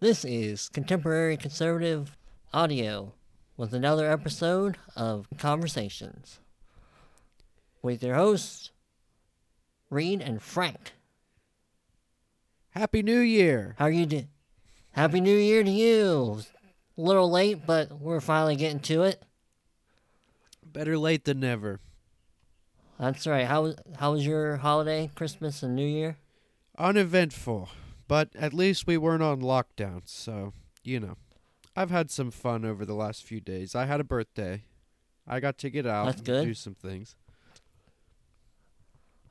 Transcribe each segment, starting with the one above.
This is Contemporary Conservative Audio with another episode of Conversations with your hosts, Reed and Frank. Happy New Year! How are you doing? Happy New Year to you. A little late, but we're finally getting to it. Better late than never. That's right. How how was your holiday, Christmas and New Year? Uneventful, but at least we weren't on lockdown, so, you know. I've had some fun over the last few days. I had a birthday. I got to get out That's and good. do some things.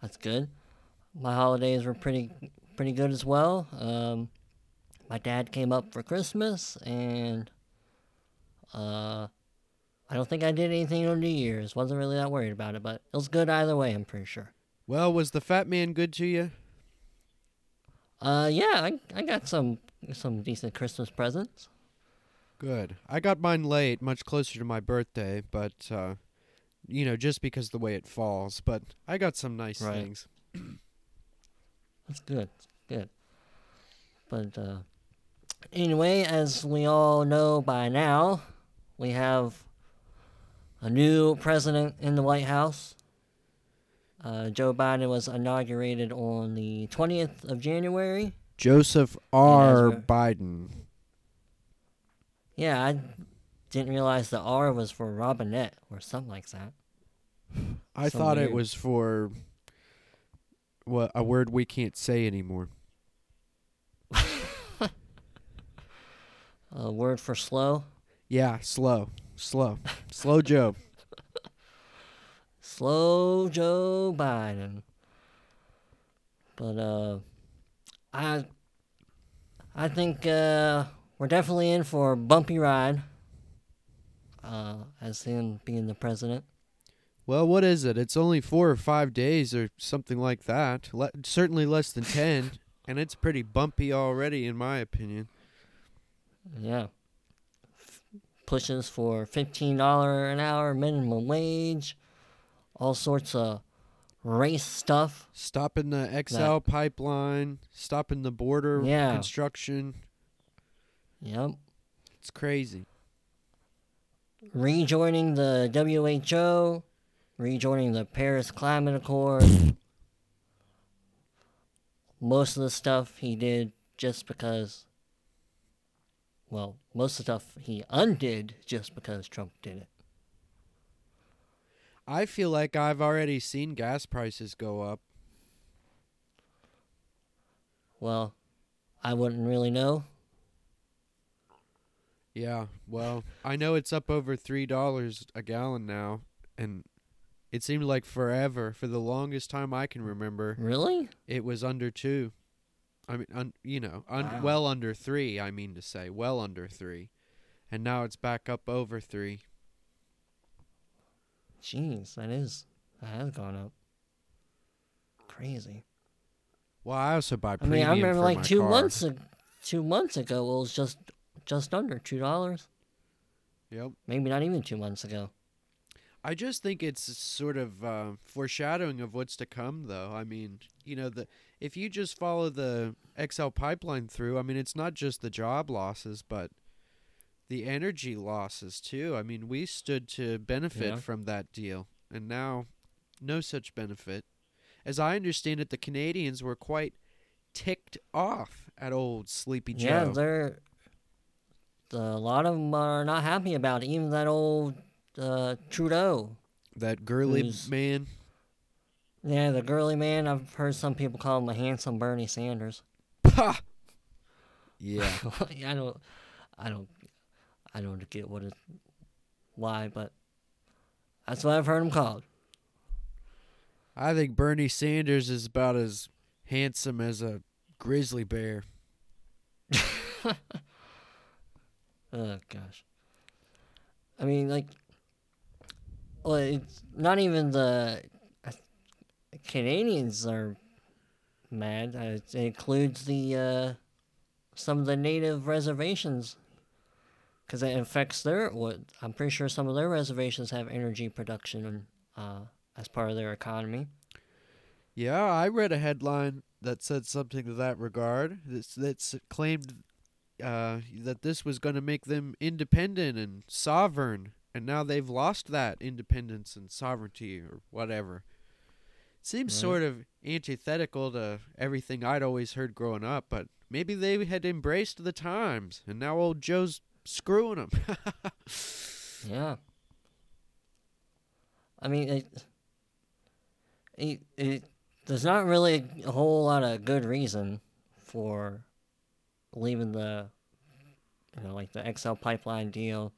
That's good. My holidays were pretty pretty good as well. Um, my dad came up for Christmas, and uh, I don't think I did anything on New Year's. wasn't really that worried about it, but it was good either way. I'm pretty sure. Well, was the fat man good to you? Uh, yeah, I I got some some decent Christmas presents. Good. I got mine late, much closer to my birthday, but, uh, you know, just because the way it falls. But I got some nice Right. things. That's good. Good. But uh, anyway, as we all know by now, we have a new president in the White House. Uh, Joe Biden was inaugurated on the 20th of January. Joseph R. Biden. Yeah, I didn't realize the R was for Robinette or something like that. I thought it was for what a word we can't say anymore. A word for slow. Yeah, slow, slow, slow Joe. Slow Joe Biden. But uh I I think uh we're definitely in for a bumpy ride. Uh as him being the president. Well, what is it? It's only four or five days or something like that. Le- certainly less than ten, and it's pretty bumpy already, in my opinion. Yeah. F- Pushes for fifteen dollar an hour minimum wage, all sorts of race stuff. Stopping the XL pipeline, stopping the border Yeah. construction. Yep. It's crazy. rejoining the WHO, rejoining the Paris Climate Accord. Most of the stuff he did just because, well, most of the stuff he undid just because Trump did it. I feel like I've already seen gas prices go up. Well, I wouldn't really know. Yeah, well, I know it's up over three dollars a gallon now, and it seemed like forever. For the longest time I can remember, Really? it was under two. I mean, un, you know, un, Wow. well under three. I mean to say, well under three, and now it's back up over three. Jeez, that is that has gone up. Crazy. Well, I also buy I premium mean, I remember like two car. months ag- two months ago it was just just under two dollars. Yep. Maybe not even two months ago. I just think it's sort of uh, foreshadowing of what's to come, though. I mean, you know, the if you just follow the XL pipeline through, I mean, it's not just the job losses, but the energy losses too. I mean, we stood to benefit Yeah. from that deal, and now no such benefit. As I understand it, the Canadians were quite ticked off at old Sleepy Joe. Yeah, they're the, a lot of them are not happy about it. Even that old uh, Trudeau. that girly man. Yeah, the girly man. I've heard some people call him a handsome Bernie Sanders. Ha! Yeah. I don't, I don't, I don't get what it, why, but that's what I've heard him called. I think Bernie Sanders is about as handsome as a grizzly bear. Oh gosh. I mean, like, well, it's not even the uh, Canadians are mad. Uh, It includes the uh, some of the native reservations because it affects their. What I'm pretty sure some of their reservations have energy production uh, as part of their economy. Yeah, I read a headline that said something to that regard. That's that's claimed uh, that this was going to make them independent and sovereign, and now they've lost that independence and sovereignty or whatever. Seems Right. sort of antithetical to everything I'd always heard growing up, but maybe they had embraced the times, and now old Joe's screwing them. Yeah. I mean, it, it, it, there's not really a whole lot of good reason for leaving the, you know, like the XL pipeline deal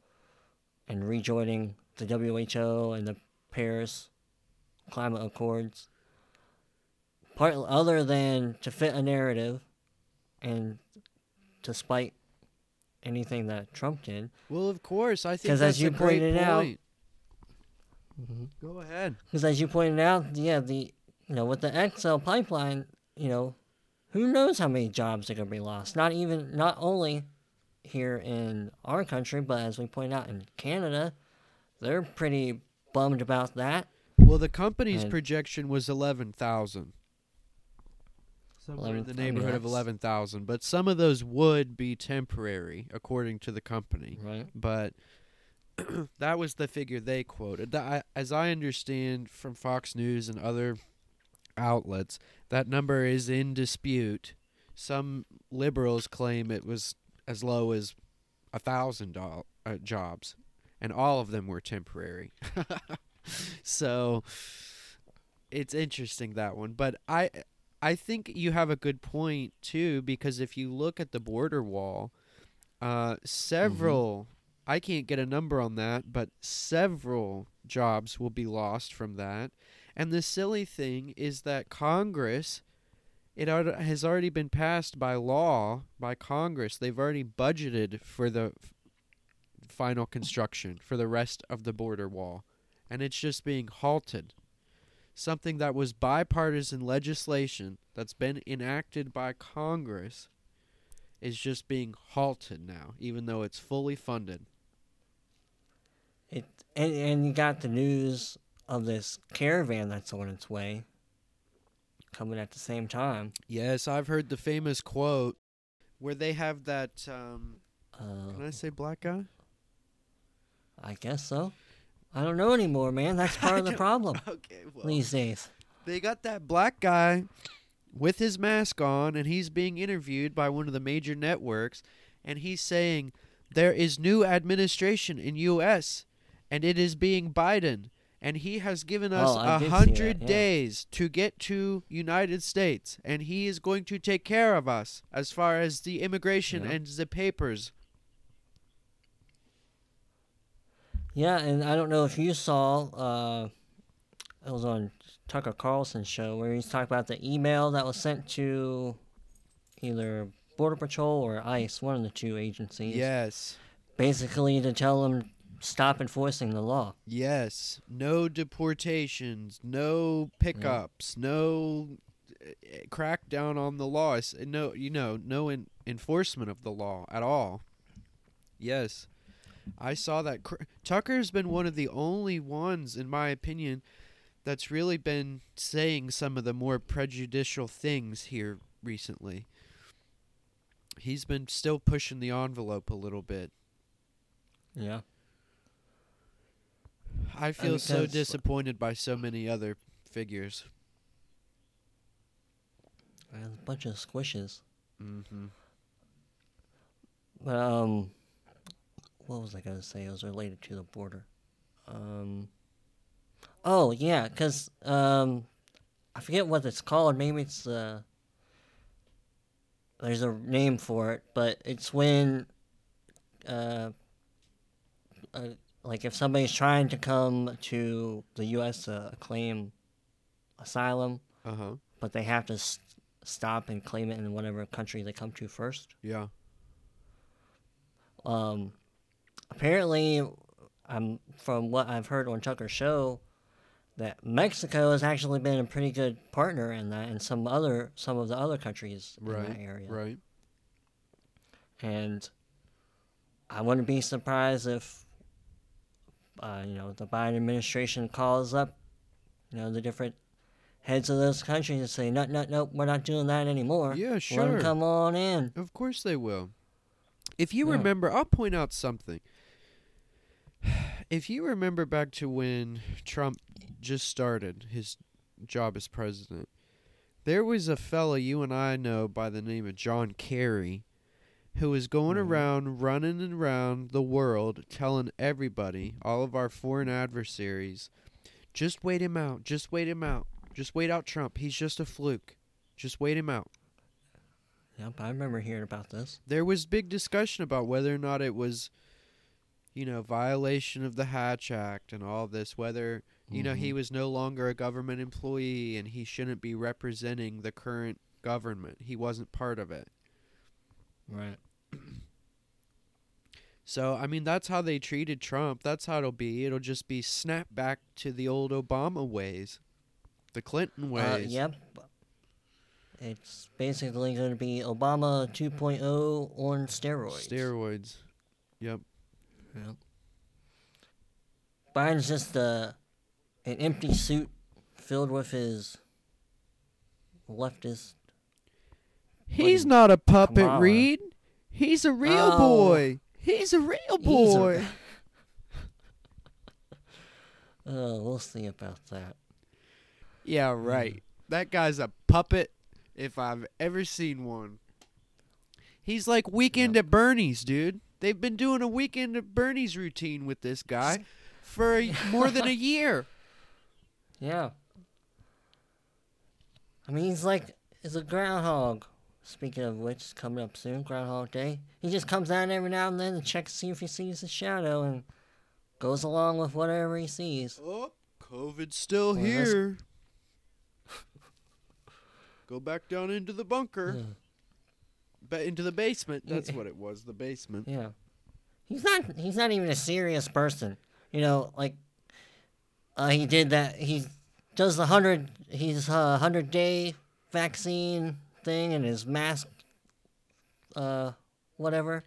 and rejoining the WHO and the Paris Climate Accords. Part other than to fit a narrative and to spite anything that Trump did. well, of course, I think 'Cause that's as you a great pointed out- point. Mm-hmm. Go ahead. Because as you pointed out, yeah, the you know with the XL pipeline, you know, who knows how many jobs are going to be lost? Not even not only here in our country, but as we point out in Canada, they're pretty bummed about that. Well, the company's And- projection was eleven thousand. Somewhere in 11 the neighborhood of eleven thousand, but some of those would be temporary, according to the company. Right. But that was the figure they quoted. I, as I understand from Fox News and other outlets, that number is in dispute. Some liberals claim it was as low as a thousand doll- uh, jobs, and all of them were temporary. so it's interesting that one, but I I think you have a good point too because if you look at the border wall, uh, several I can't get a number on that, but several jobs will be lost from that. And the silly thing is that Congress it has already been passed by law by Congress. They've already budgeted for the f- final construction for the rest of the border wall, and it's just being halted. Something that was bipartisan legislation that's been enacted by Congress is just being halted now, even though it's fully funded. It and and you got the news of this caravan that's on its way, coming at the same time. Yes, I've heard the famous quote where they have that. Um, Uh, can I say black guy? I guess so. I don't know anymore, man. That's part of the problem Okay, well, these days. they got that black guy with his mask on, and he's being interviewed by one of the major networks, and he's saying there is new administration in U.S. and it is being Biden, and he has given us Oh, I a did see hundred that, yeah. days to get to United States, and he is going to take care of us as far as the immigration Yeah. and the papers. Yeah, and I don't know if you saw, uh, it was on Tucker Carlson's show where he's talking about the email that was sent to either Border Patrol or ICE, one of the two agencies. Yes. Basically to tell them stop enforcing the law. Yes, no deportations, no pickups, no uh, crackdown on the laws, no, you know, no en- enforcement of the law at all. Yes, I saw that. Cr- Tucker's been one of the only ones, in my opinion, that's really been saying some of the more prejudicial things here recently. He's been still pushing the envelope a little bit. Yeah. I feel so disappointed by so many other figures. A bunch of squishes. Mm-hmm. But, um, what was I going to say? It was related to the border. Um, oh, yeah, because, um, I forget what it's called. Maybe it's, uh, there's a name for it, but it's when, uh, uh like if somebody's trying to come to the U.S. to claim asylum, Uh huh. but they have to s- stop and claim it in whatever country they come to first. Yeah. Um, apparently, um, from what I've heard on Tucker's show, that Mexico has actually been a pretty good partner in that, and some other some of the other countries in that area. Right. And I wouldn't be surprised if, uh, you know, the Biden administration calls up, you know, the different heads of those countries and say, no, no, no, we're not doing that anymore. Yeah, Let 'em sure. come on in. Of course they will. If you Yeah. remember, I'll point out something. If you remember back to when Trump just started his job as president, there was a fella you and I know by the name of John Kerry who was going Mhm. around running around the world telling everybody, all of our foreign adversaries, just wait him out, just wait him out. Just wait out Trump. He's just a fluke. Just wait him out. Yep, I remember hearing about this. There was big discussion about whether or not it was, you know, violation of the Hatch Act and all this, whether, you know, he Mhm. was no longer a government employee and he shouldn't be representing the current government. He wasn't part of it. Right. So, I mean, that's how they treated Trump. That's how it'll be. It'll just be snap back to the old Obama ways, the Clinton Uh, ways. yep. It's basically going to be Obama 2.0 on steroids. Steroids. Yep. Yep. Biden's just uh, an empty suit filled with his leftist. He's Buddy, not a puppet, Kamala. Reed. He's a real Oh. boy. He's a real He's a- boy. Uh, we'll see about that. Yeah, right. That guy's a puppet if I've ever seen one. He's like weekend at Bernie's, dude. They've been doing a weekend at Bernie's routine with this guy for a, more than a year. Yeah. I mean, he's like, he's a groundhog. Speaking of which, it's coming up soon, Groundhog Day. He just comes out every now and then to check to see if he sees a shadow and goes along with whatever he sees. Oh, COVID's still Well, here. Go back down into the bunker. Ba- into the basement. That's what it was, the basement. Yeah. He's not he's not even a serious person. You know, like uh, he did that he does the 100 he's uh, 100 day vaccine thing and his mask uh whatever.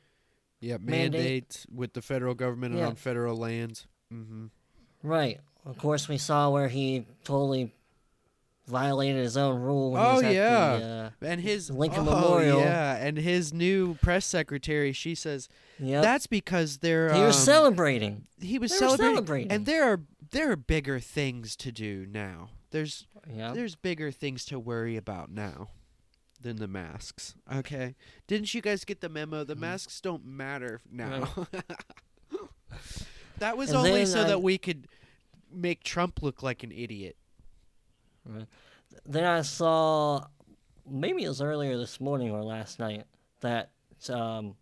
Yeah, Mandate. mandate with the federal government and Yeah. on federal lands. Mm-hmm. Right. Of course we saw where he totally violated his own rule when he Oh, was yeah. the uh, And his Lincoln oh, Memorial. Yeah, and his new press secretary, she says yep. that's because they're he was um, celebrating. he was celebrating, celebrating. and there are there are bigger things to do now. There's Yeah. there's bigger things to worry about now than the masks. Okay, didn't you guys get the memo? Mm. The masks don't matter now. that was And only so I- that we could make Trump look like an idiot. Then I saw, maybe it was earlier this morning or last night, that um,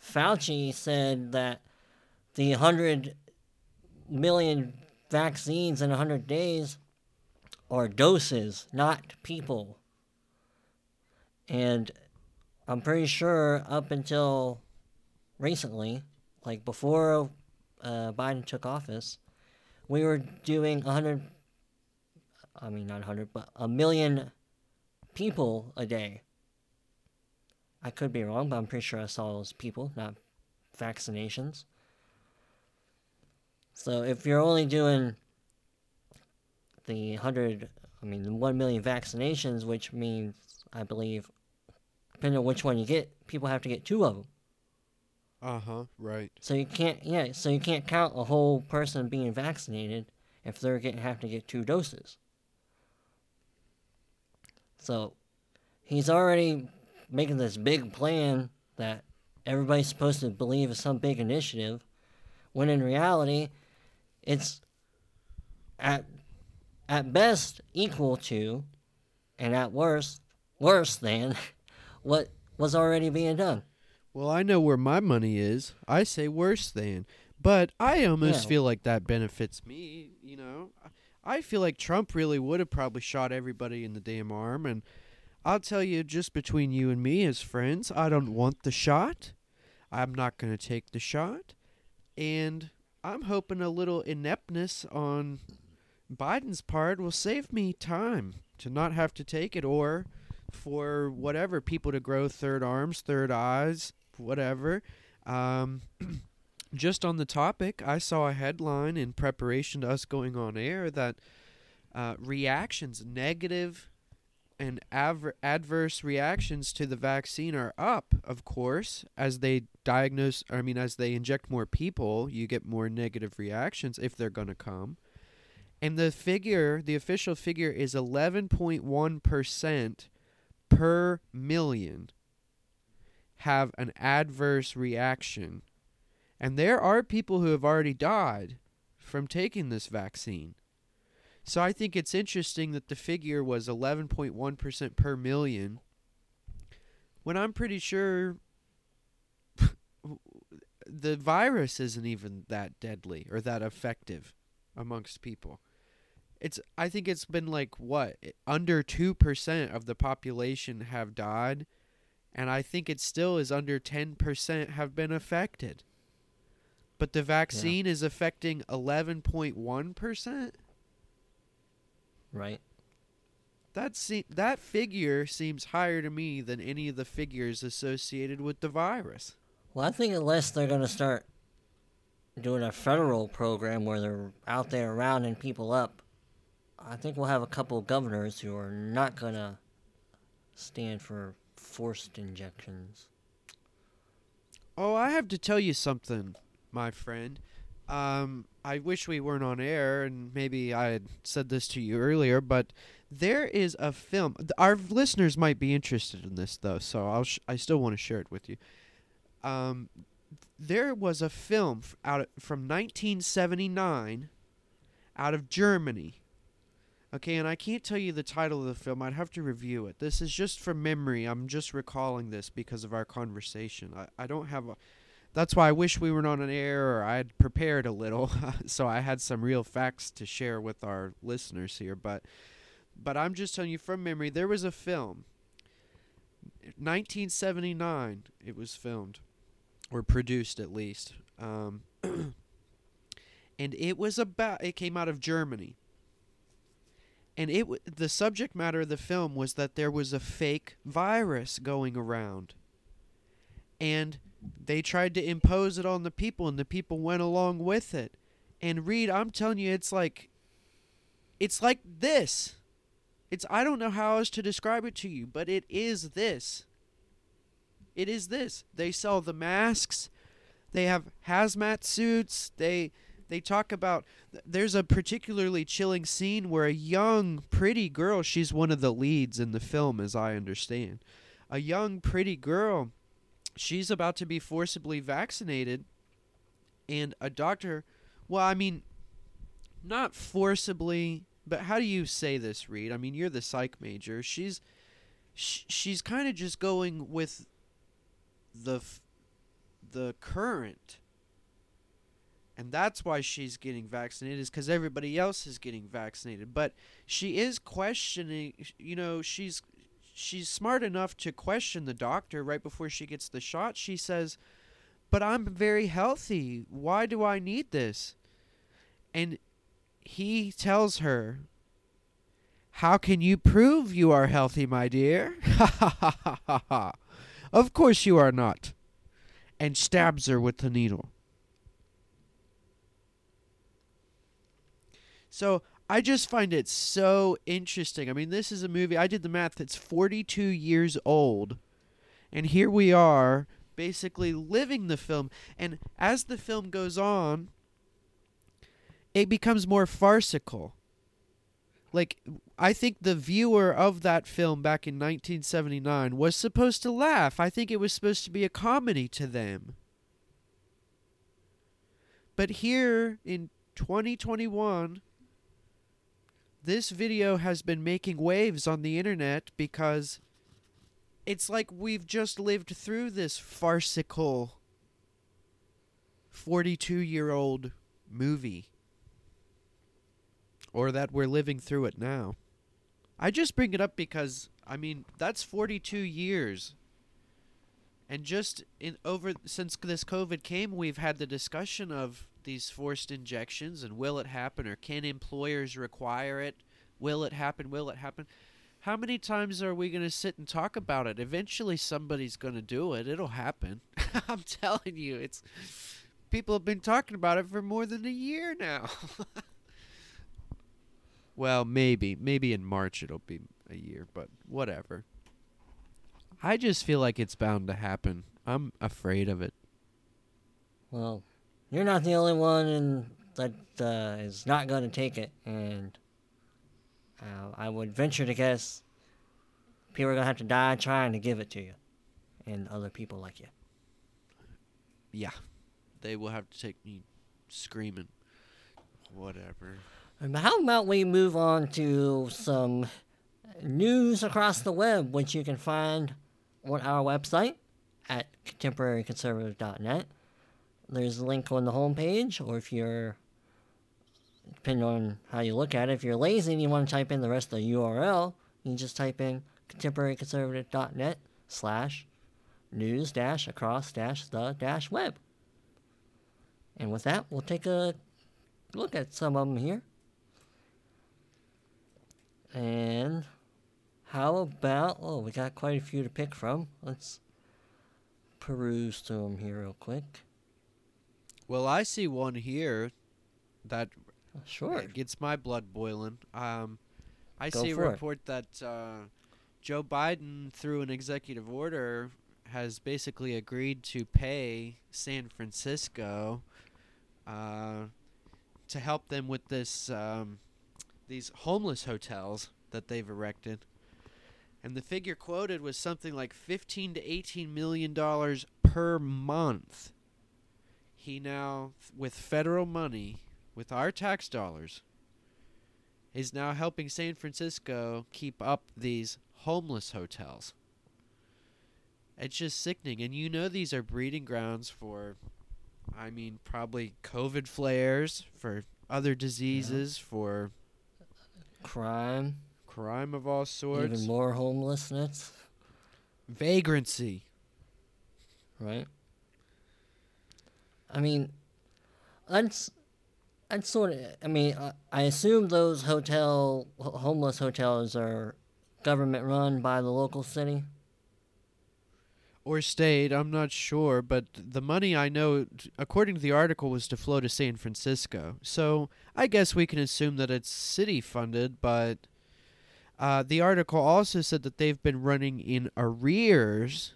Fauci said that the 100 million vaccines in 100 days are doses, not people. And I'm pretty sure up until recently, like before uh, Biden took office, we were doing 100 I mean, not 100, but a million people a day. I could be wrong, but I'm pretty sure I saw those people, not vaccinations. So if you're only doing the 100, I mean, the 1 million vaccinations, which means, I believe, depending on which one you get, people have to get two of them. Uh huh. Right. So you can't, yeah, so you can't count a whole person being vaccinated if they're getting have to get two doses. So he's already making this big plan that everybody's supposed to believe is some big initiative, when in reality, it's at at best equal to, and at worst worse than, what was already being done. Well, I know where my money is. I say worse than. But I almost Yeah. feel like that benefits me, you know. I feel like Trump really would have probably shot everybody in the damn arm and I'll tell you just between you and me as friends, I don't want the shot. I'm not going to take the shot. And I'm hoping a little ineptness on Biden's part will save me time to not have to take it or for whatever people to grow third arms, third eyes, whatever. Um, just on the topic, I saw a headline in preparation to us going on air that uh, reactions, negative and adverse reactions to the vaccine are up, of course, as they diagnose, I mean, as they inject more people, you get more negative reactions if they're going to come. And the figure, the official figure is 11.1% per million have an adverse reaction. And there are people who have already died from taking this vaccine. So I think it's interesting that the figure was 11.1% per million when I'm pretty sure the virus isn't even that deadly or that effective amongst people. It's I think it's been like what under 2% of the population have died and I think it still is under 10% have been affected. But the vaccine yeah. is affecting 11.1%? Right. That se- that figure seems higher to me than any of the figures associated with the virus. Well, I think unless they're going to start doing a federal program where they're out there rounding people up, I think we'll have a couple of governors who are not going to stand for forced injections. Oh, I have to tell you something, my friend. Um, I wish we weren't on air, and maybe I had said this to you earlier, but there is a film. Our listeners might be interested in this, though, so I'll sh- I still want to share it with you. Um, there was a film f- out of, from 1979 out of Germany. Okay, and I can't tell you the title of the film. I'd have to review it. This is just from memory. I'm just recalling this because of our conversation. I, I don't have a that's why I wish we were on an air or I'd prepared a little, so I had some real facts to share with our listeners here. But, but I'm just telling you from memory, there was a film, 1979. It was filmed, or produced at least, um, and it was about. It came out of Germany. And it w- the subject matter of the film was that there was a fake virus going around. And they tried to impose it on the people and the people went along with it. And Reed, i'm telling you it's like it's like this. It's i don't know how else to describe it to you but it is this. It is this. They sell the masks. They have hazmat suits. They they talk about there's a particularly chilling scene where a young pretty girl she's one of the leads in the film as i understand. A young pretty girl she's about to be forcibly vaccinated and a doctor well i mean not forcibly but how do you say this reed? I mean you're the psych major. She's sh- she's kind of just going with the f- the current. And that's why she's getting vaccinated is because everybody else is getting vaccinated. But she is questioning you know she's she's smart enough to question the doctor right before she gets the shot. She says, "But I'm very healthy. Why do I need this?" And he tells her, "How can you prove you are healthy, my dear?" Ha ha ha ha ha. Of course you are not. And stabs her with the needle. So I just find it so interesting. I mean, this is a movie, I did the math, it's 42 years old. And here we are, basically living the film. And as the film goes on, it becomes more farcical. Like, I think the viewer of that film back in 1979 was supposed to laugh. I think it was supposed to be a comedy to them. But here in 2021, this video has been making waves on the internet because it's like we've just lived through this farcical 42 year old movie. Or that we're living through it now. I just bring it up because, I mean, that's 42 years. And just in over since this COVID came, we've had the discussion of these forced injections and will it happen or can employers require it? Will it happen? Will it happen? How many times are we going to sit and talk about it? Eventually somebody's going to do it. It'll happen. I'm telling you, it's people have been talking about it for more than a year now. well, maybe maybe in March it'll be a year, but whatever. I just feel like it's bound to happen. I'm afraid of it. Well, you're not the only one in, that uh, is not going to take it, and uh, I would venture to guess people are going to have to die trying to give it to you, and other people like you. Yeah. They will have to take me screaming. Whatever. Um, how about we move on to some news across the web, which you can find on our website at contemporaryconservative.net. There's a link on the homepage, or if you're, depending on how you look at it, if you're lazy and you want to type in the rest of the URL, you just type in contemporaryconservative.net slash news dash across dash the dash web. And with that, we'll take a look at some of them here. And how about, oh, we got quite a few to pick from. Let's peruse through them here real quick. Well, I see one here that Sure. gets my blood boiling. Um, I Go see a for it. report that uh, Joe Biden, through an executive order, has basically agreed to pay San Francisco uh, to help them with this um, these homeless hotels that they've erected. And the figure quoted was something like 15 to 18 million dollars per month. He now, with federal money, with our tax dollars, is now helping San Francisco keep up these homeless hotels. It's just sickening. And you know these are breeding grounds for, I mean, probably COVID flares, for other diseases, for Crime, crime of all sorts, even more homelessness, vagrancy. right? I mean, that's that's sort of. I mean, I, I assume those hotel homeless hotels are government run by the local city. or state, I'm not sure, but the money I know, according to the article, was to flow to San Francisco. So I guess we can assume that it's city funded, but uh, the article also said that they've been running in arrears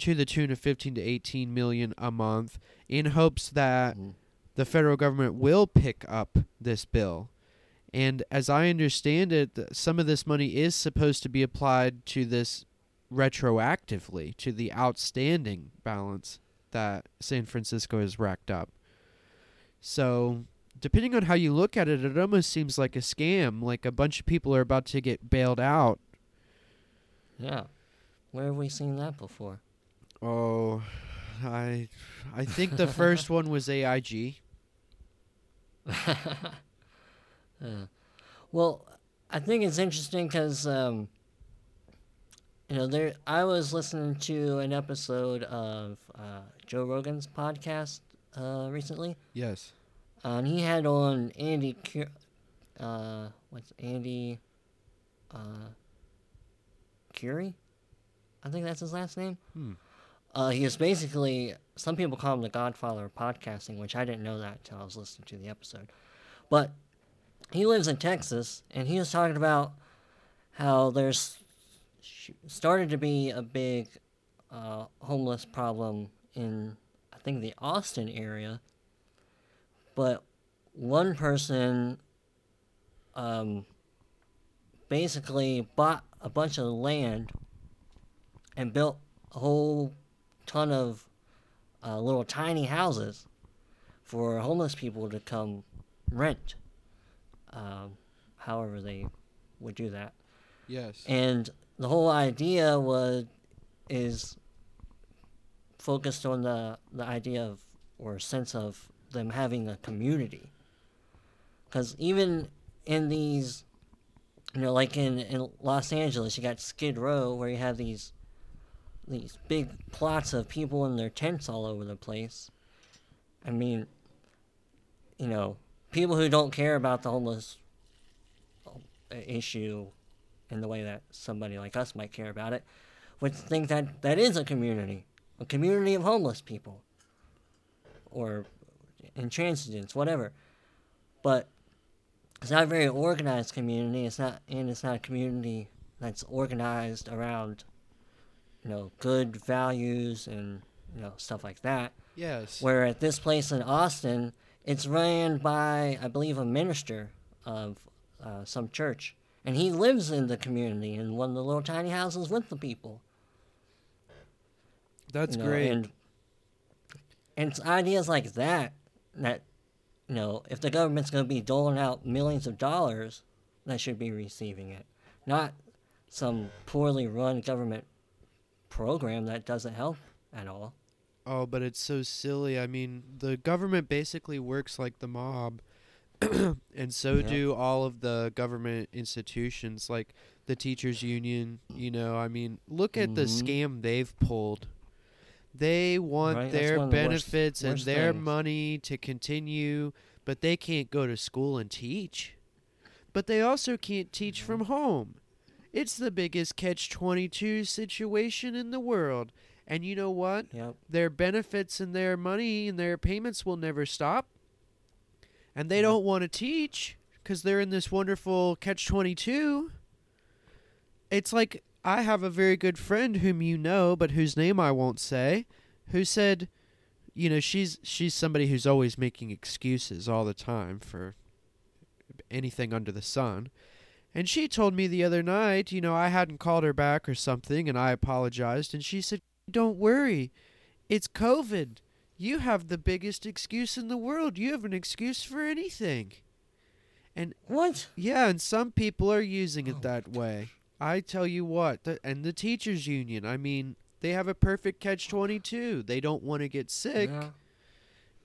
to the tune of 15 to 18 million a month in hopes that Mhm. the federal government will pick up this bill. And as I understand it, some of this money is supposed to be applied to this retroactively to the outstanding balance that San Francisco has racked up. So, depending on how you look at it, it almost seems like a scam. Like a bunch of people are about to get bailed out. Yeah, where have we seen that before? Oh, I, I think the first one was AIG. Yeah. Well, I think it's interesting because, um, you know, there. I was listening to an episode of uh, Joe Rogan's podcast uh, recently, Yes. uh, and he had on Andy. Uh, what's Andy? Uh, Curry, I think that's his last name. Hmm. Uh, he is basically some people call him the Godfather of podcasting, which I didn't know that until I was listening to the episode. But he lives in Texas, and he was talking about how there's started to be a big uh, homeless problem in I think the Austin area. But one person um, basically bought a bunch of land and built a whole ton of uh, little tiny houses for homeless people to come rent. Um, however, they would do that, Yes. and the whole idea was is focused on the the idea of or sense of them having a community. Because even in these, you know, like in, in Los Angeles, you got Skid Row where you have these these big plots of people in their tents all over the place. I mean, you know, people who don't care about the homeless uh, issue in the way that somebody like us might care about it would think that that is a community, a community of homeless people, or intransigents, whatever. But it's not a very organized community. It's not, and it's not a community that's organized around, you know, good values and you know stuff like that. Yes. Where at this place in Austin, it's ran by I believe a minister of uh, some church, and he lives in the community in one of the little tiny houses with the people. That's you know, great. And, and it's ideas like that that, you know, if the government's going to be doling out millions of dollars, they should be receiving it. Not some poorly run government program that doesn't help at all. Oh, but it's so silly. I mean, the government basically works like the mob. and so Yep. do all of the government institutions like the teachers union, you know, I mean, look at the Mhm. scam they've pulled. They want Right, their of the worst- benefits and worst their things. money to continue, but they can't go to school and teach. But they also can't teach from home. It's the biggest catch 22 situation in the world. And you know what? Yep. their benefits and their money and their payments will never stop. And they Yeah. don't want to teach because they're in this wonderful catch 22. It's like I have a very good friend whom you know, but whose name I won't say, who said, you know, she's she's somebody who's always making excuses all the time for anything under the sun. And she told me the other night, you know, I hadn't called her back or something, and I apologized. And she said, Don't worry, it's COVID. You have the biggest excuse in the world. You have an excuse for anything. And what? Yeah, and some people are using Oh. it that way. I tell you what, the, and the teachers union, I mean, they have a perfect catch 22. They don't want to get sick, Yeah.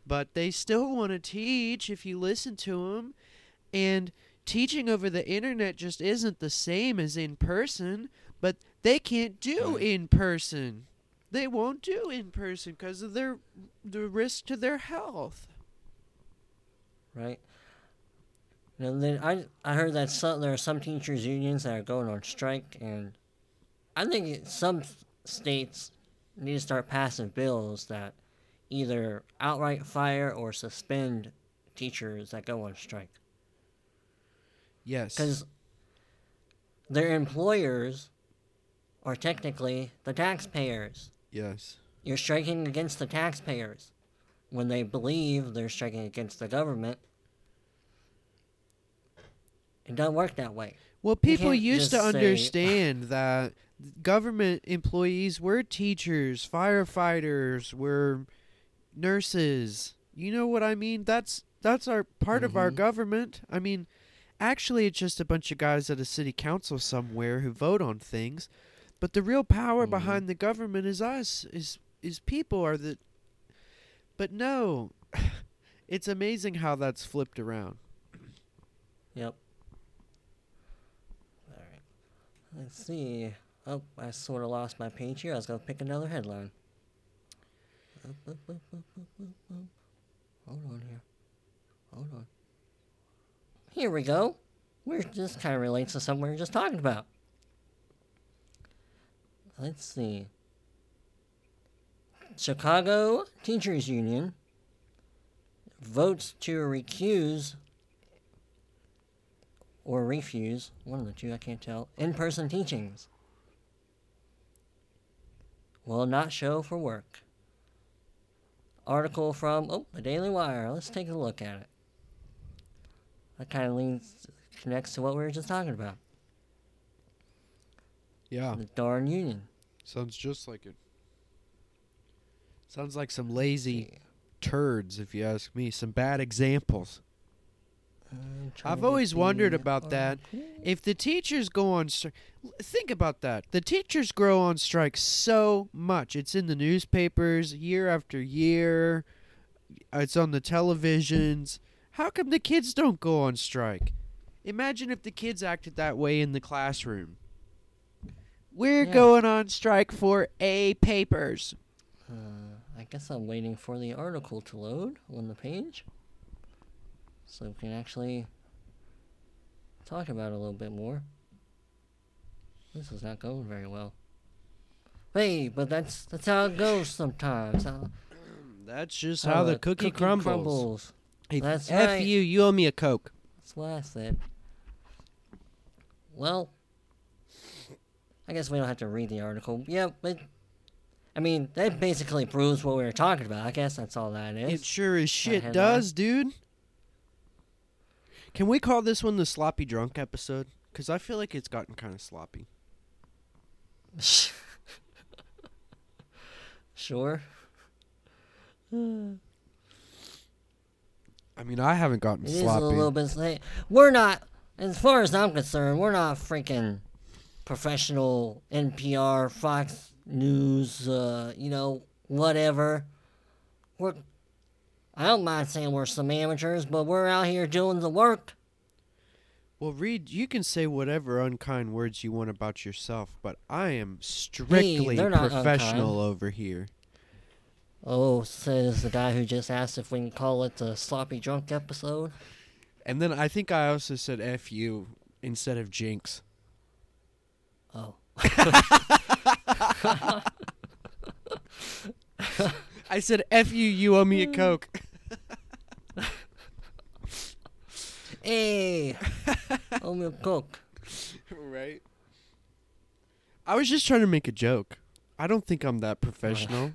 but they still want to teach if you listen to them. And teaching over the internet just isn't the same as in person, but they can't do in person. They won't do in person because of their the risk to their health. right? Know, then I I heard that some there are some teachers unions that are going on strike, and I think some states need to start passing bills that either outright fire or suspend teachers that go on strike Yes. because their employers are technically the taxpayers. yes. You're striking against the taxpayers when they believe they're striking against the government. It doesn't work that way. Well, people used to say- understand that government employees were teachers, firefighters, were nurses. You know what I mean? That's that's our part of our Mhm. government. I mean, actually it's just a bunch of guys at a city council somewhere who vote on things. But the real power Mhm. behind the government is us, is is people are the But no. It's amazing how that's flipped around. Yep. Alright. Let's see. Oh, I sort of lost my page here. I was going to pick another headline. Hold on here. Hold on. Here we go. We're this kind of relates to something we were just talking about. Let's see. Chicago Teachers Union votes to recuse or refuse, one of the two, I can't tell, in person teachings. Will not show for work. Article from, oh, the Daily Wire. Let's take a look at it. That kind of leans, connects to what we were just talking about. Yeah. The darn union. Sounds just like it. Sounds like some lazy turds, if you ask me. Some bad examples. I've always wondered about that. If the teachers go on strike, think about that. The teachers grow on strike so much. It's in the newspapers year after year. It's on the televisions. How come the kids don't go on strike? Imagine if the kids acted that way in the classroom. We're Yeah. going on strike for A papers. Uh, I guess I'm waiting for the article to load on the page. So we can actually talk about it a little bit more. This is not going very well. Hey, but that's that's how it goes sometimes. How, That's just how, the cookie, crumbles. Hey, That's F right. you, you owe me a Coke. That's what I said. Well, I guess we don't have to read the article. Yeah, but I mean that basically proves what we were talking about. I guess that's all that is. It sure as shit does, dude. Can we call this one the sloppy drunk episode? Because I feel like it's gotten kind of sloppy. sure. I mean, I haven't gotten sloppy. It is a little bit late. We're not, as far as I'm concerned, we're not freaking professional NPR, Fox News, uh, you know, whatever. We're, I don't mind saying we're some amateurs, but we're out here doing the work. Well, Reed, you can say whatever unkind words you want about yourself, but I am strictly they're not professional over here. Oh, says the guy who just asked if we can call it the sloppy drunk episode. And then I think I also said F you instead of jinx. Oh. I said F you, you owe me a Coke. Hey! oh, me a coke. right? I was just trying to make a joke. I don't think I'm that professional.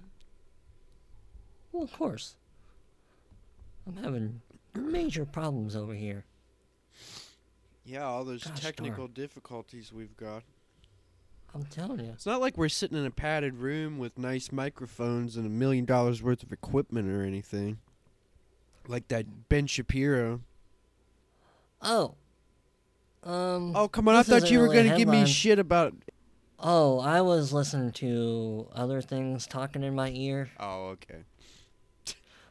Well, of course. I'm having major problems over here. yeah, all those Gosh technical difficulties we've got. I'm telling you. It's not like we're sitting in a padded room with nice microphones and a million dollars worth of equipment or anything. Like that Ben Shapiro. Oh. Um. Oh, come on. I thought you were really going to give me shit about. Oh, I was listening to other things talking in my ear, Oh, okay.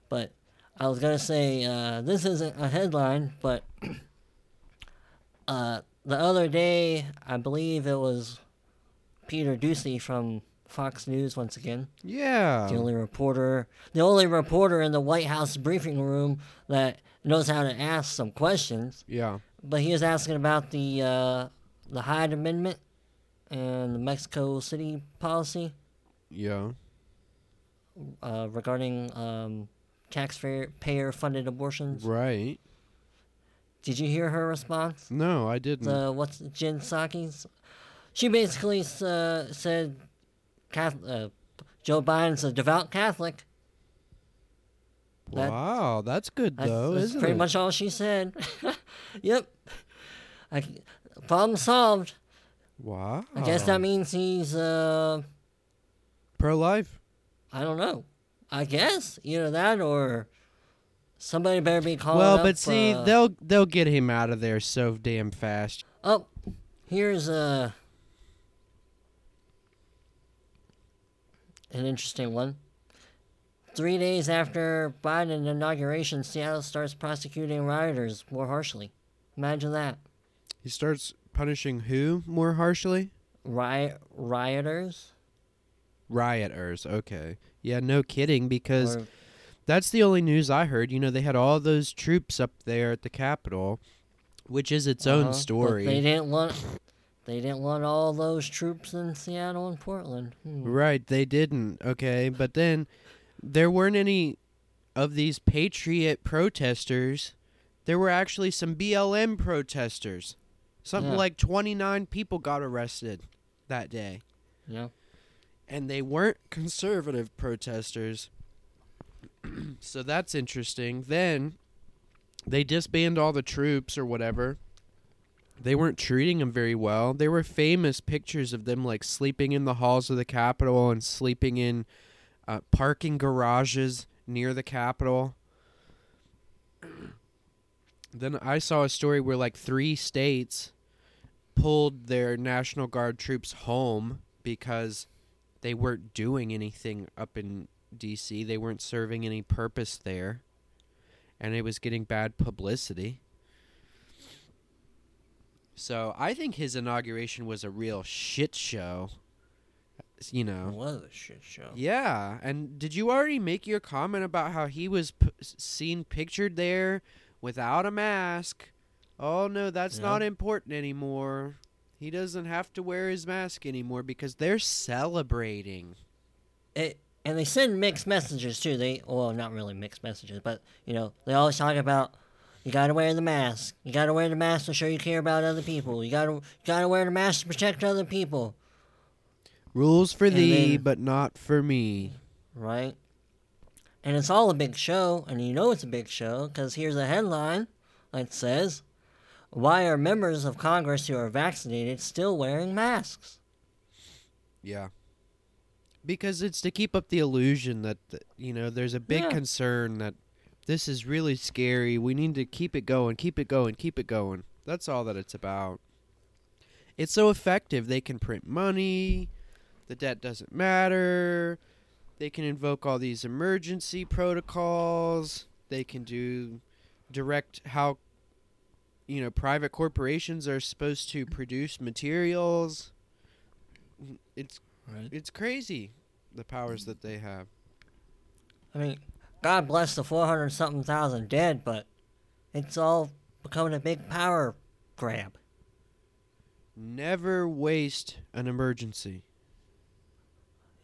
but I was gonna say uh, this isn't a headline, but uh, the other day I believe it was Peter Doocy from Fox News once again. Yeah. the only reporter, the only reporter in the White House briefing room that knows how to ask some questions. Yeah. But he was asking about the uh, the Hyde Amendment and the Mexico City policy Yeah. uh, regarding um, taxpayer funded abortions. Right. Did you hear her response? No, I didn't. What's Jen Psaki's? She basically uh, said, Cath- uh, "Joe Biden's a devout Catholic." that- wow, that's good That's, though, that's isn't pretty it? much all she said. yep. I, problem solved. Wow. I guess that means he's, uh, pro life. I don't know. I guess either that or somebody better be calling. Well, up, but see, uh, they'll they'll get him out of there so damn fast. Oh, here's uh, an interesting one. Three days after Biden inauguration, Seattle starts prosecuting rioters more harshly. Imagine that. He starts punishing who more harshly? Riot rioters. Rioters. Okay. Yeah, no kidding. Because Or, that's the only news I heard. You know, they had all those troops up there at the Capitol, which is its uh-huh, own story. They didn't want. They didn't want all those troops in Seattle and Portland. Hmm. Right, they didn't. Okay, but then there weren't any of these patriot protesters. There were actually some BLM protesters. Something Yeah. like 29 people got arrested that day. Yeah. And they weren't conservative protesters. so that's interesting. Then they disbanded all the troops or whatever. They weren't treating them very well. There were famous pictures of them like sleeping in the halls of the Capitol and sleeping in uh, parking garages near the Capitol. then I saw a story where like three states pulled their National Guard troops home because they weren't doing anything up in DC. They weren't serving any purpose there. And it was getting bad publicity. So I think his inauguration was a real shit show. You know. What a shit show. Yeah, and did you already make your comment about how he was p- seen pictured there without a mask? Oh no, that's Yeah. not important anymore. He doesn't have to wear his mask anymore because they're celebrating. it, and they send mixed messages too. They well, not really mixed messages, but you know, they always talk about you got to wear the mask. You got to wear the mask to show you care about other people. You got to you got to wear the mask to protect other people. Rules for And thee, then- but not for me. right? And it's all a big show, and you know it's a big show because here's a headline that says, "Why are members of Congress who are vaccinated still wearing masks?" Yeah. Because it's to keep up the illusion that you know there's a big Yeah. concern that this is really scary. We need to keep it going, keep it going, keep it going. That's all that it's about. It's so effective. They can print money. The debt doesn't matter. They can invoke all these emergency protocols. They can do direct how you know private corporations are supposed to produce materials. It's Right. it's crazy the powers that they have. I mean, God bless the 400 something thousand dead, but it's all becoming a big power grab. Never waste an emergency.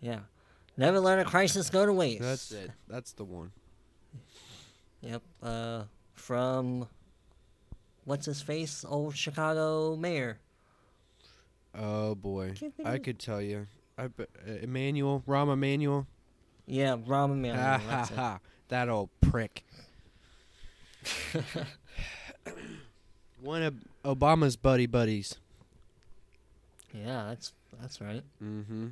Yeah. Never let a crisis go to waste. That's it. That's the one. Yep. Uh, from what's his face, old Chicago mayor. Oh boy, I could tell you. I be- uh, Emanuel, Rahm Emanuel. Yeah, Rahm Emanuel. Ha ha ha! That old prick. One of Obama's buddy buddies. yeah, that's that's right. Mm-hmm.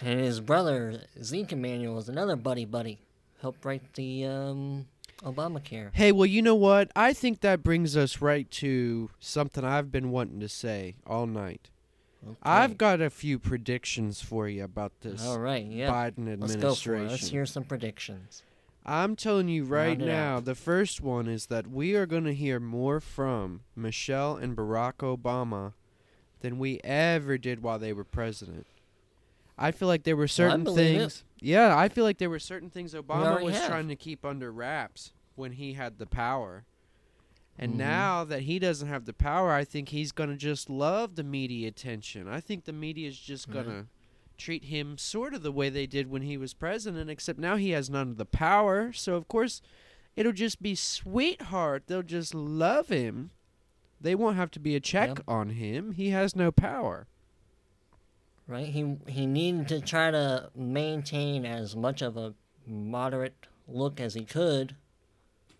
And his brother Zeke Emanuel is another buddy buddy. Helped write the um, Obamacare. Hey, well, you know what? I think that brings us right to something I've been wanting to say all night. Okay. I've got a few predictions for you about this All right. Yeah. Biden administration. Let's go for it. Let's hear some predictions. I'm telling you right now, out. the first one is that we are going to hear more from Michelle and Barack Obama than we ever did while they were president. I feel like there were certain it. things. Yeah, I feel like there were certain things Obama was have. trying to keep under wraps when he had the power. And Mhm. now that he doesn't have the power, I think he's going to just love the media attention. I think the media is just Right. going to treat him sort of the way they did when he was president, except now he has none of the power. So, of course, it'll just be sweetheart. They'll just love him. They won't have to be a check Yep. on him. He has no power. Right. He he needed to try to maintain as much of a moderate look as he could,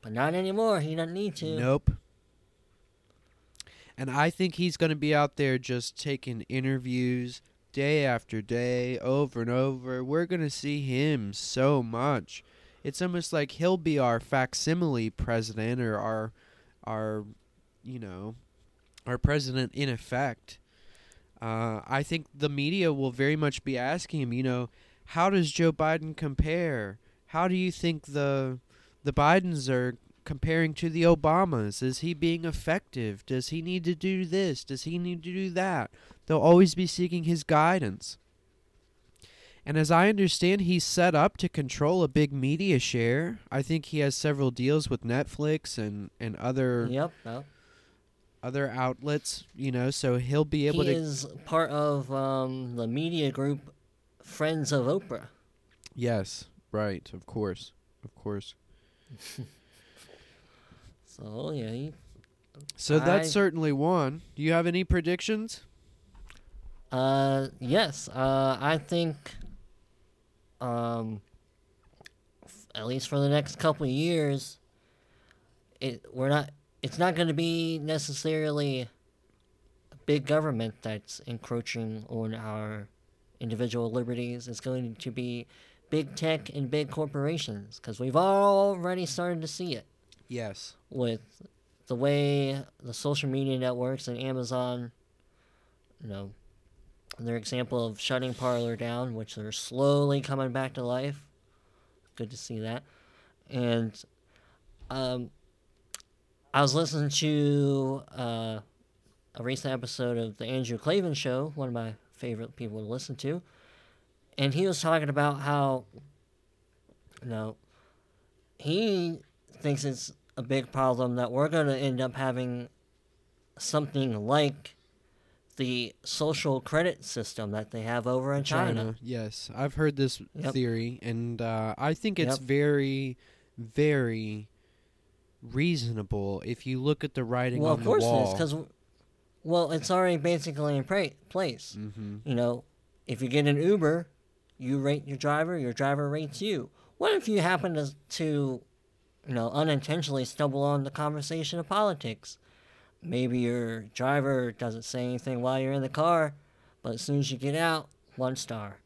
but not anymore. He doesn't need to. Nope. And I think he's going to be out there just taking interviews day after day, over and over. We're going to see him so much. It's almost like he'll be our facsimile president or our our you know, our president in effect. Uh, I think the media will very much be asking him, you know, how does Joe Biden compare? How do you think the the Bidens are comparing to the Obamas? Is he being effective? Does he need to do this? Does he need to do that? They'll always be seeking his guidance. And as I understand, he's set up to control a big media share. I think he has several deals with Netflix and, and other Yep. No. Other outlets, you know, so he'll be able he to is part of um, the media group Friends of Oprah. Yes, right, of course. Of course. So yeah, he, So that's certainly one. Do you have any predictions? uh, yes, uh, I think, um, f- at least for the next couple of years, it we're not. It's not going to be necessarily big government that's encroaching on our individual liberties. It's going to be big tech and big corporations because we've already started to see it. Yes. with the way the social media networks and Amazon, you know, their example of shutting Parler down, which they're slowly coming back to life. Good to see that. And um, I was listening to uh, a recent episode of the Andrew Klavan Show, one of my favorite people to listen to, and he was talking about how, you know, he thinks it's a big problem that we're going to end up having something like the social credit system that they have over in China. Yes, I've heard this Yep. theory, and uh, I think it's Yep. very, very reasonable if you look at the writing Well, on the wall. Well, of course it is, because, well, it's already basically in pra- place. mm-hmm. You know, if you get an Uber, you rate your driver, your driver rates you. What if you happen to, to you know, unintentionally stumble on the conversation of politics? Maybe your driver doesn't say anything while you're in the car, but as soon as you get out, one star.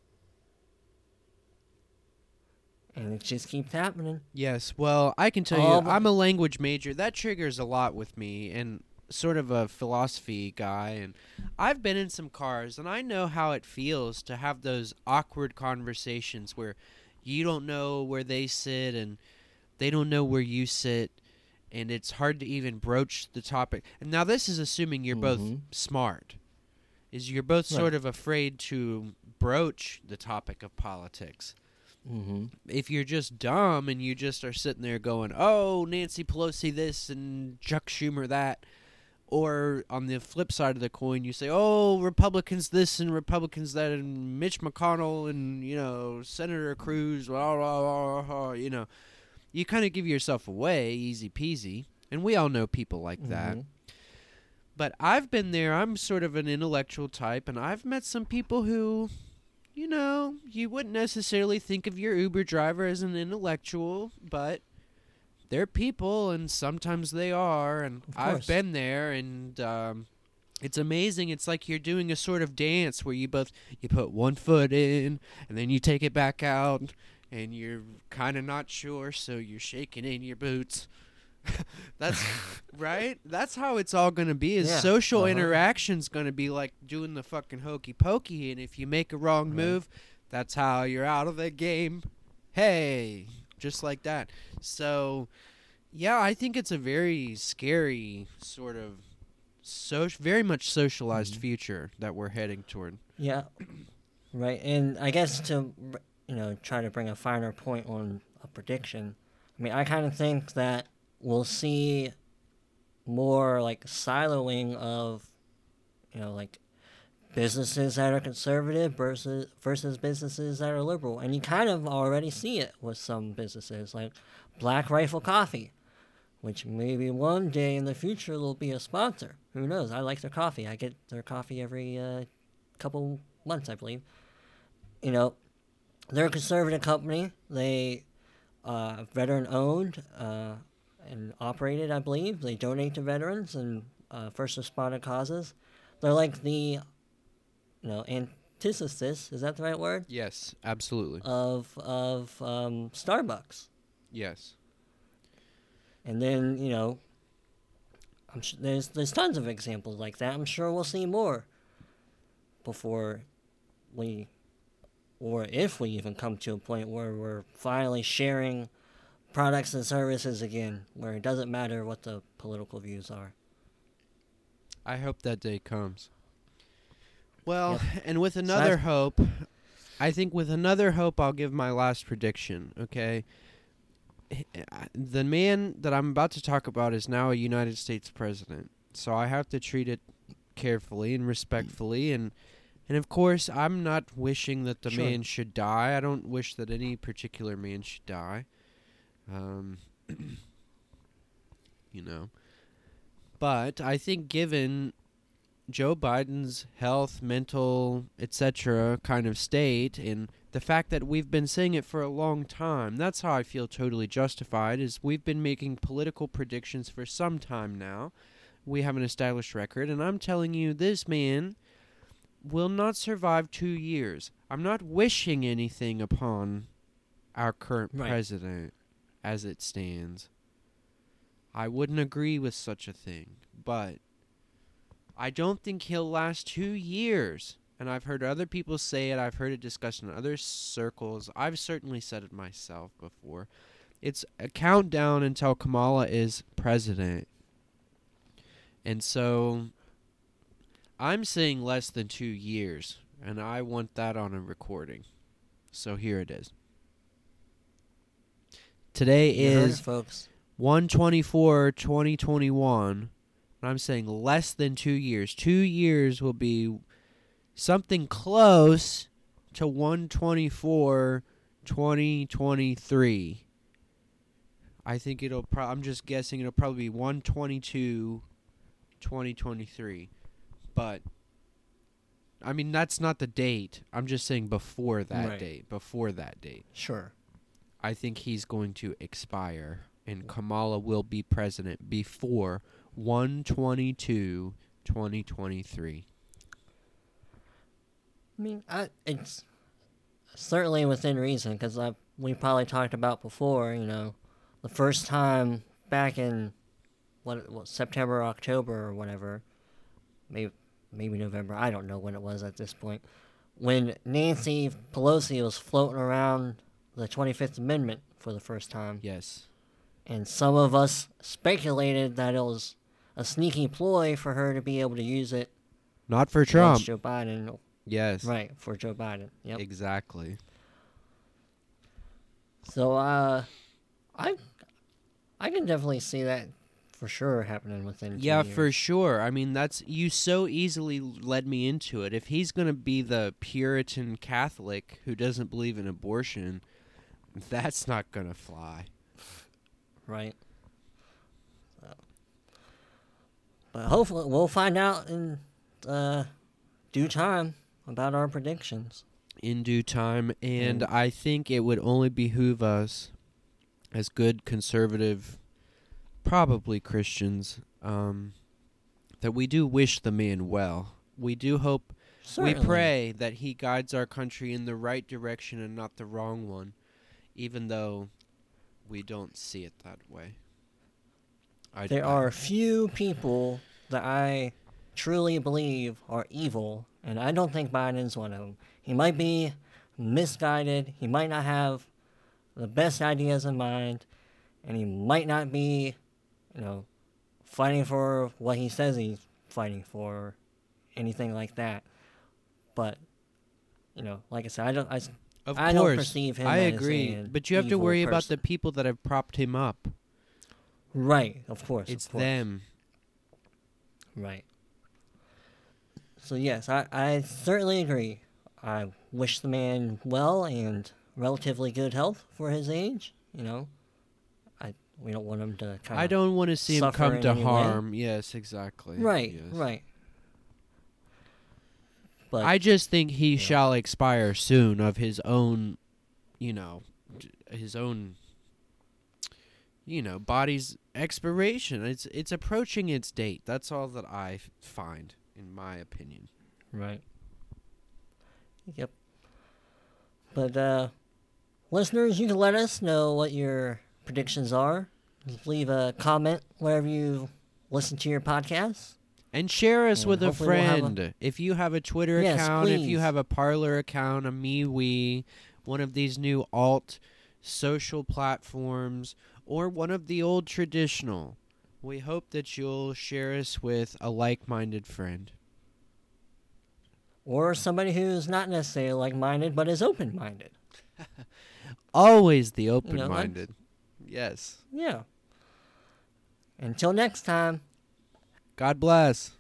And it just keeps happening. Yes, well, I can tell All you, I'm a language major. That triggers a lot with me, and sort of a philosophy guy. And I've been in some cars, and I know how it feels to have those awkward conversations where you don't know where they sit, and they don't know where you sit, and it's hard to even broach the topic. And now this is assuming you're both Mhm. smart. Is you're both Right. sort of afraid to broach the topic of politics Mm-hmm. if you're just dumb and you just are sitting there going, "Oh, Nancy Pelosi this and Chuck Schumer that," or on the flip side of the coin, you say, "Oh, Republicans this and Republicans that and Mitch McConnell and you know Senator Cruz," blah, blah, blah, you know, you kind of give yourself away, easy peasy, and we all know people like that. Mhm. But I've been there. I'm sort of an intellectual type, and I've met some people who, you know, you wouldn't necessarily think of your Uber driver as an intellectual, but they're people, and sometimes they are. And I've been there, and um, it's amazing. It's like you're doing a sort of dance where you both you put one foot in, and then you take it back out, and you're kind of not sure, so you're shaking in your boots. That's right. That's how it's all gonna be. Is Yeah, social uh-huh. interaction's gonna be like doing the fucking hokey pokey, and if you make a wrong Right. move, that's how you're out of the game. Hey, just like that. So, yeah, I think it's a very scary sort of so very much socialized Mhm. future that we're heading toward. Yeah, right. And I guess to you know try to bring a finer point on a prediction. I mean, I kind of think that we'll see more like siloing of you know like businesses that are conservative versus versus businesses that are liberal, and you kind of already see it with some businesses like Black Rifle Coffee. Which maybe one day in the future will be a sponsor. Who knows? I like their coffee. I get their coffee every uh, couple months, I believe. You know, they're a conservative company. They uh, veteran owned uh, and operated, I believe. They donate to veterans and uh, first responder causes. They're like the, you know, antithesis. Is that the right word? Yes, absolutely. Of of um, Starbucks. yes. And then you know, I'm sh- there's there's tons of examples like that. I'm sure we'll see more before we, or if we even come to a point where we're finally sharing products and services again, where it doesn't matter what the political views are. I hope that day comes. Well, Yep. and with another that's- hope, I think with another hope, I'll give my last prediction. Okay. The man that I'm about to talk about is now a United States president, so I have to treat it carefully and respectfully, and and of course, I'm not wishing that the Sure. man should die. I don't wish that any particular man should die. Um, you know, but I think given Joe Biden's health, mental, etc. kind of state, and the fact that we've been saying it for a long time, that's how I feel totally justified. Is we've been making political predictions for some time now. We have an established record, and I'm telling you, this man will not survive two years. I'm not wishing anything upon our current Right. president as it stands. I wouldn't agree with such a thing, but I don't think he'll last two years. And I've heard other people say it. I've heard it discussed in other circles. I've certainly said it myself before. It's a countdown until Kamala is president. And so I'm saying less than two years. And I want that on a recording. So here it is. Today You heard it, is folks. 124 2021 and i'm saying less than two years two years will be something close to 124 2023 i think it'll pro- i'm just guessing it'll probably be 122 2023 but I mean, that's not the date. I'm just saying before that Right. date. Before that date. Sure. I think he's going to expire and Kamala will be president before 122 2023. I mean, I, it's certainly within reason because we probably talked about before. You know, the first time back in what, what September, October, or whatever, maybe maybe November. I don't know when it was at this point. When Nancy Pelosi was floating around the Twenty Fifth Amendment for the first time, Yes. and some of us speculated that it was a sneaky ploy for her to be able to use it Not for Trump. Joe Biden. Yes. Right for Joe Biden. Yep. Exactly. So uh, I I can definitely see that for sure happening within. Yeah, years. for sure. I mean, that's you so easily led me into it. If he's going to be the Puritan Catholic who doesn't believe in abortion, that's not going to fly. right. So, but hopefully we'll find out in uh, due time about our predictions. in due time, and Mm. I think it would only behoove us as good conservative, probably Christians, um, that we do wish the man well. We do hope, Certainly. we pray that he guides our country in the right direction and not the wrong one, even though we don't see it that way. I, There I- are few people that I truly believe are evil, and I don't think Biden's one of them. He might be misguided, he might not have the best ideas in mind, and he might not be, you know, fighting for what he says he's fighting for, or anything like that. But, you know, like I said, I don't. I, Of I don't course, perceive him I agree, but you have to worry about the people that have propped him up. right, of course. It's of course. them. Right. So yes, I, I certainly agree. I wish the man well and relatively good health for his age. You know, I we don't want him to kind of I don't want to see him come to any way. harm. Yes, exactly. right, yes. right. But I just think he Yeah. shall expire soon of his own, you know, his own, you know, body's expiration. It's it's approaching its date. That's all that I f- find, in my opinion. right. Yep. But uh, listeners, you can let us know what your predictions are. Just leave a comment wherever you listen to your podcast. And share us And with a hopefully we'll a- friend. if you have a Twitter Yes, account, if you have a Parler account, a MeWe, one of these new alt social platforms, or one of the old traditional, we hope that you'll share us with a like-minded friend. or somebody who's not necessarily like-minded but is open-minded. Always the open-minded. yes. Yeah. Until next time. God bless.